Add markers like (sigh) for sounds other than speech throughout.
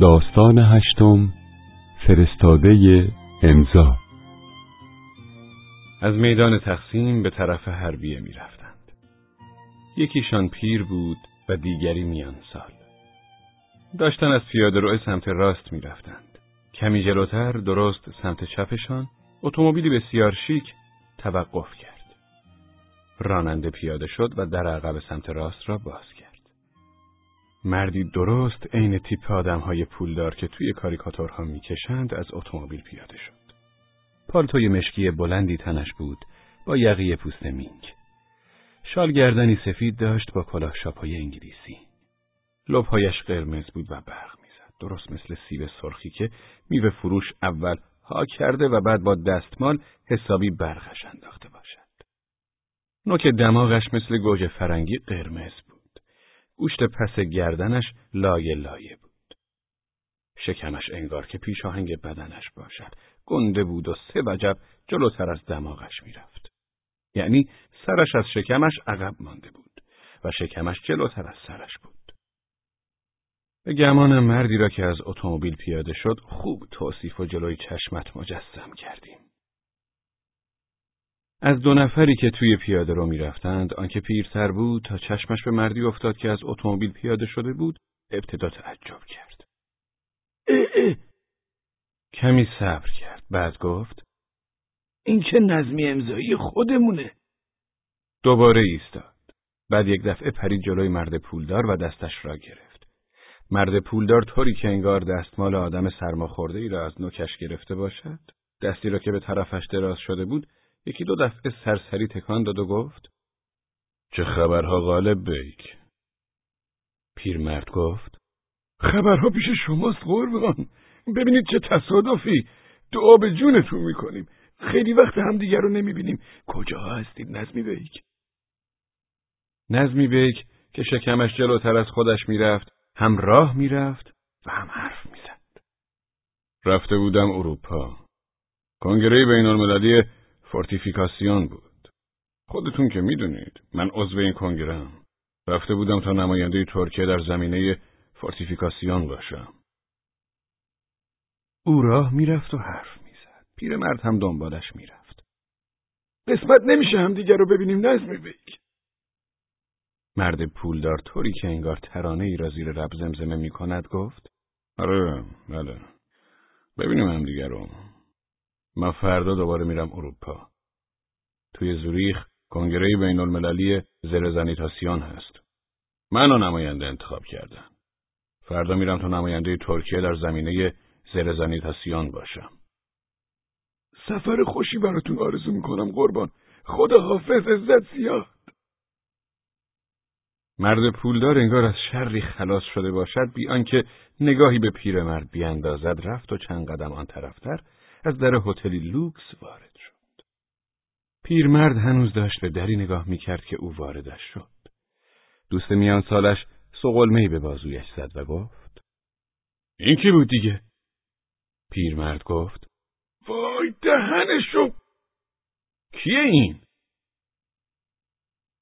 داستان هشتم فرستاده امضا از میدان تقسیم به طرف حربیه می رفتند. یکیشان پیر بود و دیگری میان سال. داشتن از پیاده روی سمت راست می رفتند. کمی جلوتر درست سمت چپشان اتومبیلی بسیار شیک توقف کرد. راننده پیاده شد و در عقب سمت راست را باز کرد. مردی درست عین تیپ آدم های پولدار که توی کاریکاتورها می‌کشند از اتومبیل پیاده شد. پالتوی مشکی بلندی تنش بود با یقی پوست مینگ. شال گردنی سفید داشت با کلاه شاپای انگلیسی. لبهایش قرمز بود و برق می‌زد. درست مثل سیب سرخی که میوه فروش اول ها کرده و بعد با دستمال حسابی برقش انداخته باشد. نوک دماغش مثل گوجه فرنگی قرمز. گوشت پس گردنش لایه لایه بود. شکمش انگار که پیشاهنگ بدنش باشد. گنده بود و سه وجب جلوتر از دماغش می‌رفت. یعنی سرش از شکمش عقب مانده بود و شکمش جلوتر از سرش بود. به گمان مردی را که از اتومبیل پیاده شد خوب توصیف و جلوی چشمت مجسم کردیم. از دو نفری که توی پیاده رو می‌رفتند آنکه پیرتر بود تا چشمش به مردی افتاد که از اتومبیل پیاده شده بود ابتدا تعجب کرد. اه اه. کمی صبر کرد بعد گفت این که نظمی امضایی خودمونه. دوباره ایستاد. بعد یک دفعه پرید جلوی مرد پولدار و دستش را گرفت. مرد پولدار طوری که انگار دستمال آدم سرماخورده ای را از نوکش گرفته باشد دستی را که به طرفش دراز شده بود یکی دو دفعه سرسری تکان داد و گفت چه خبرها غالب بیک؟ پیرمرد گفت خبرها پیش شماست قربان. ببینید چه تصادفی. دعا به جونتون می‌کنیم. خیلی وقت همدیگر رو نمی‌بینیم. کجا هستید نظمی بیک؟ نظمی بیک که شکمش جلوتر از خودش می‌رفت هم راه می‌رفت و هم حرف می‌زد. رفته بودم اروپا. کنگره بین المللی fortification بود. خودتون که می‌دونید من عضو این کنگرم. رفته بودم تا نماینده ترکیه در زمینه fortification باشم. او راه می‌رفت و حرف می‌زد. پیرمرد هم دنبالش می‌رفت. قسمت نمیشه هم دیگر رو ببینیم نظمی بیک. مرد پولدار طوری که انگار ترانه ای را زیر رب زمزمه می کند گفت آره بله ببینیم هم دیگر رو من فردا دوباره میرم اروپا. توی زوریخ کنگره بین المللی زرزنیتاسیون هست. منو نماینده انتخاب کردن. فردا میرم تا نماینده ترکیه در زمینه زرزنیتاسیون باشم. سفر خوشی براتون آرزو می‌کنم قربان. خدا حافظ عزت زیاد. مرد پولدار انگار از شری خلاص شده باشد بی آنکه نگاهی به پیرمرد بیاندازد رفت و چند قدم آن طرفتر از در هتلی لوکس وارد شد. پیرمرد هنوز داشت به دری نگاه می‌کرد که او واردش شد. دوست میان سالش سقلمهی به بازویش زد و گفت این کی بود دیگه؟ پیرمرد گفت وای دهنشو کیه این؟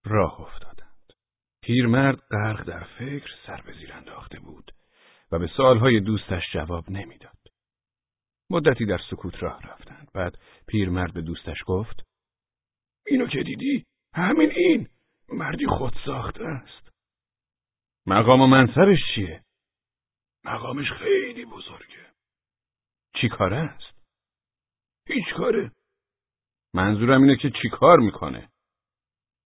راه افتادند. پیرمرد غرق در فکر سر به زیر انداخته بود و به سالهای دوستش جواب نمی‌داد. مدتی در سکوت راه رفتند. بعد پیرمرد به دوستش گفت اینو که دیدی؟ همین این مردی خود ساخته است. مقام و منصبش چیه؟ مقامش خیلی بزرگه. چی کاره است؟ هیچ کاره. منظورم اینه که چی کار می‌کنه؟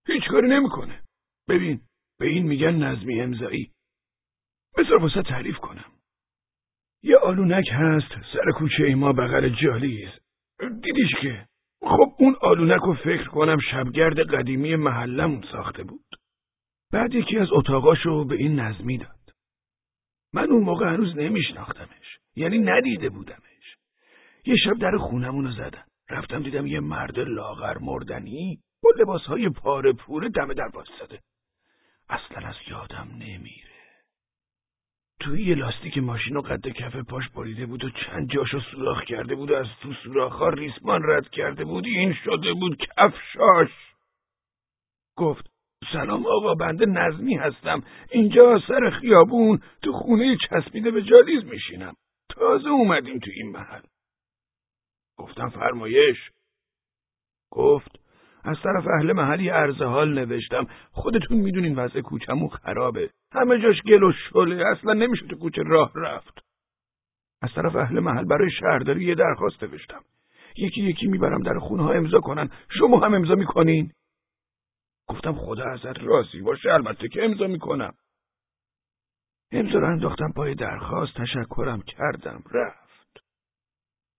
هیچ کاری نمی‌کنه. ببین به این میگن نظمی امضایی. بذار واسه تعریف کنم. یه آلونک هست سر کوچه ما بغل جالیز دیدیش که؟ خب اون آلونک رو فکر کنم شبگرد قدیمی محلمون ساخته بود. بعد یکی از اتاقاشو به این نظمی داد. من اون موقع هنوز نمیشناختمش. یعنی ندیده بودمش. یه شب در خونمون رو زدن رفتم دیدم یه مرد لاغر مردنی با لباسهای پاره پوره دم در واسطه اصلا از یادم نمیره. توی یه لاستیک ماشین و قد کف پاش بریده بود و چند جاشو سوراخ کرده بود و از تو سوراخ‌ها ریسمان رد کرده بود. این شده بود کفشاش. گفت سلام آقا بنده نظمی هستم. اینجا سر خیابون تو خونه چسبیده به جالیز میشینم. تازه اومدیم تو این محل. گفتم فرمایش. گفت از طرف اهل محلی عرض حال نوشتم. خودتون می‌دونین وضع کوچمون خرابه. همه جاش گل و شله اصلا نمیشه تو کوچه راه رفت. از طرف اهل محل برای شهرداری یه درخواست نوشتم. یکی یکی می‌برم در خونه ها امضا کنن. شما هم امضا می‌کنین؟ گفتم خدا ازت راضی باشه البته که امضا می‌کنم. امضا رو انداختم پای درخواست تشکرم کردم رفت.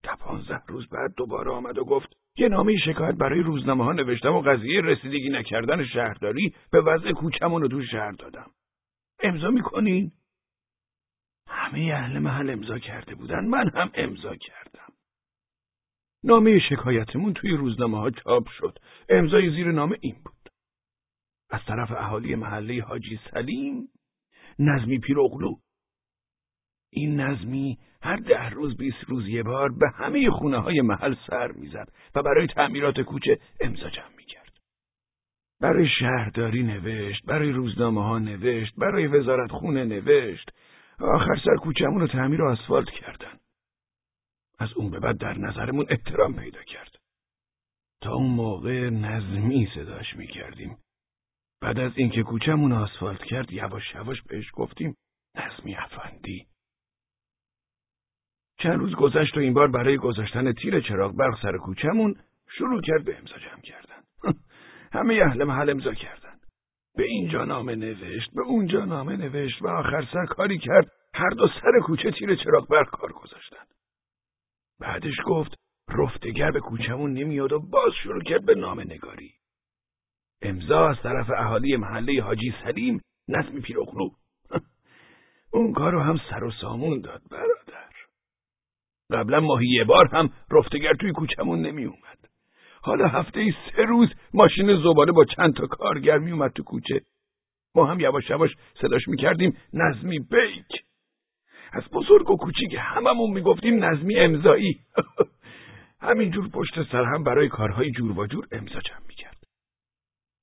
تا پانزده روز بعد دوباره آمد و گفت یه نامه شکایت برای روزنامه ها نوشتم و قضیه رسیدگی نکردن شهرداری به وضع کوچمون رو تو شهر دادم. امضا می‌کنین؟ همه اهل محل امضا کرده بودن من هم امضا کردم. نامه شکایتمون توی روزنامه ها چاپ شد. امضای زیر نامه این بود. از طرف اهالی محله حاجی سلیم نظمی پیروغلو. این نظمی هر ده روز بیست روز یه بار به همه خونه های محل سر می‌زد و برای تعمیرات کوچه امضا جمع می‌کرد. برای شهرداری نوشت، برای روزنامه ها نوشت، برای وزارت خونه نوشت. آخر سر کوچهمون رو تعمیر و آسفالت کردن. از اون به بعد در نظرمون احترام پیدا کرد. تا اون موقع نظمی صداش می‌کردیم. بعد از اینکه کوچهمون آسفالت کرد یواش یواش بهش گفتیم نظمی افندی. چند روز گذشت و این بار برای گذاشتن تیر چراغ برق سر کوچمون شروع کرد به امضا جمع کردن. (laughs) همه اهل محل امضا کردن. به اینجا نامه نوشت، به اونجا نامه نوشت و آخر سر کاری کرد هر دو سر کوچه تیر چراغ برق کار گذاشتن. بعدش گفت رفتگر به کوچمون نمیاد و باز شروع کرد به نامه نگاری. امضا از طرف اهالی محله حاجی سلیم نظمی پیروخلو. (laughs) اون کارو هم سر و سامون داد برادر. قبلا ماهی یه بار هم رفتگر توی کوچمون نمی اومد. حالا هفته ای سه روز ماشین زباله با چند تا کارگر می اومد تو کوچه. ما هم یواش یواش صداش می کردیم نظمی بیک. از بزرگ و کوچیک هممون می گفتیم نظمی امضایی. (laughs) همینجور پشت سر هم برای کارهای جور و جور امضا جمع می کرد.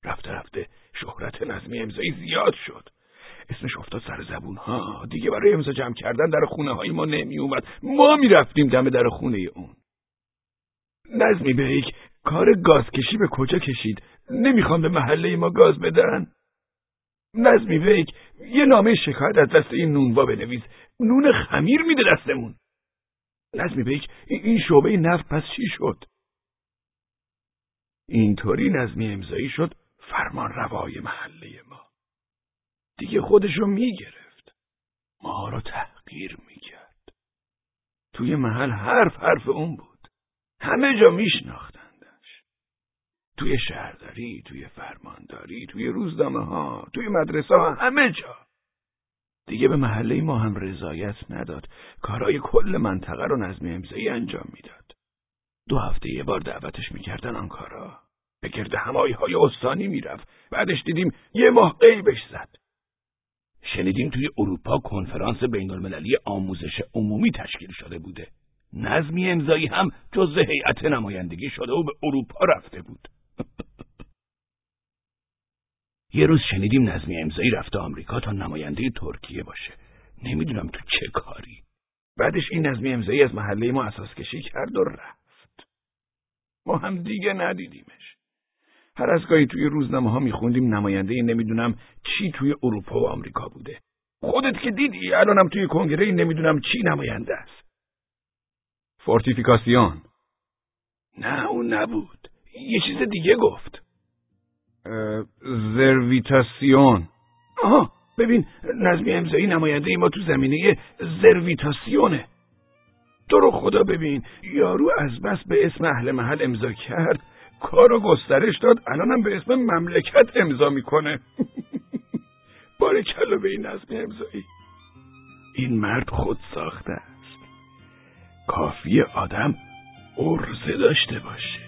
رفته رفته شهرت نظمی امضایی زیاد شد. اسمش افتاد سر زبون ها دیگه برای امضا جمع کردن در خونه های ما نمی اومد ما می‌رفتیم دم در خونه اون. نظمی بیک کار گاز کشی به کجا کشید؟ نمی‌خوام به محله ما گاز بدن. نظمی بیک یه نامه شکایت از دست این نونوا بنویس. نون خمیر میده دستمون. نظمی بیک این شعبه نفت پس چی شد؟ اینطوری نظمی امضایی شد فرمان روای محله ما. دیگه خودشو می‌گرفت. ما رو تحقیر می‌کرد. توی محل حرف حرف اون بود. همه جا میشناختندش. توی شهرداری توی فرمانداری توی روزنامه ها توی مدرسه ها همه جا. دیگه به محله ما هم رضایت نداد. کارای کل منطقه رو نظم امضایی انجام می‌داد. دو هفته یه بار دعوتش می‌کردن آن کارا. به گرد همایی های استانی می‌رفت. بعدش دیدیم یه ماه قیبش زد. شنیدیم توی اروپا کنفرانس بین المللی آموزش عمومی تشکیل شده بوده. نظمی امضایی هم جز هیئت نمایندگی شده و به اروپا رفته بود. یه روز شنیدیم نظمی امضایی رفته آمریکا تا نماینده ترکیه باشه. نمی‌دونم تو چه کاری. بعدش این نظمی امضایی از محله ما اساس کشی کرد و رفت. ما هم دیگه ندیدیمش. هر از گاهی توی روزنامه ها میخوندیم نماینده نمی‌دونم چی توی اروپا و آمریکا بوده. خودت که دیدی الانم توی کنگره نمی‌دونم چی نماینده است. فورتیفیکاسیون نه اون نبود. یه چیز دیگه گفت. زرویتاسیون آها ببین نظمی امضایی نماینده ما تو زمینه زرویتاسیونه. تو رو خدا ببین یارو از بس به اسم اهل محل امضا کرد کارو گسترش داد. الانم به اسم مملکت امضا می‌کنه. (laughs) بارکلا به این نظم امضایی. این مرد خود ساخته است. کافی آدم ارزه داشته باشه.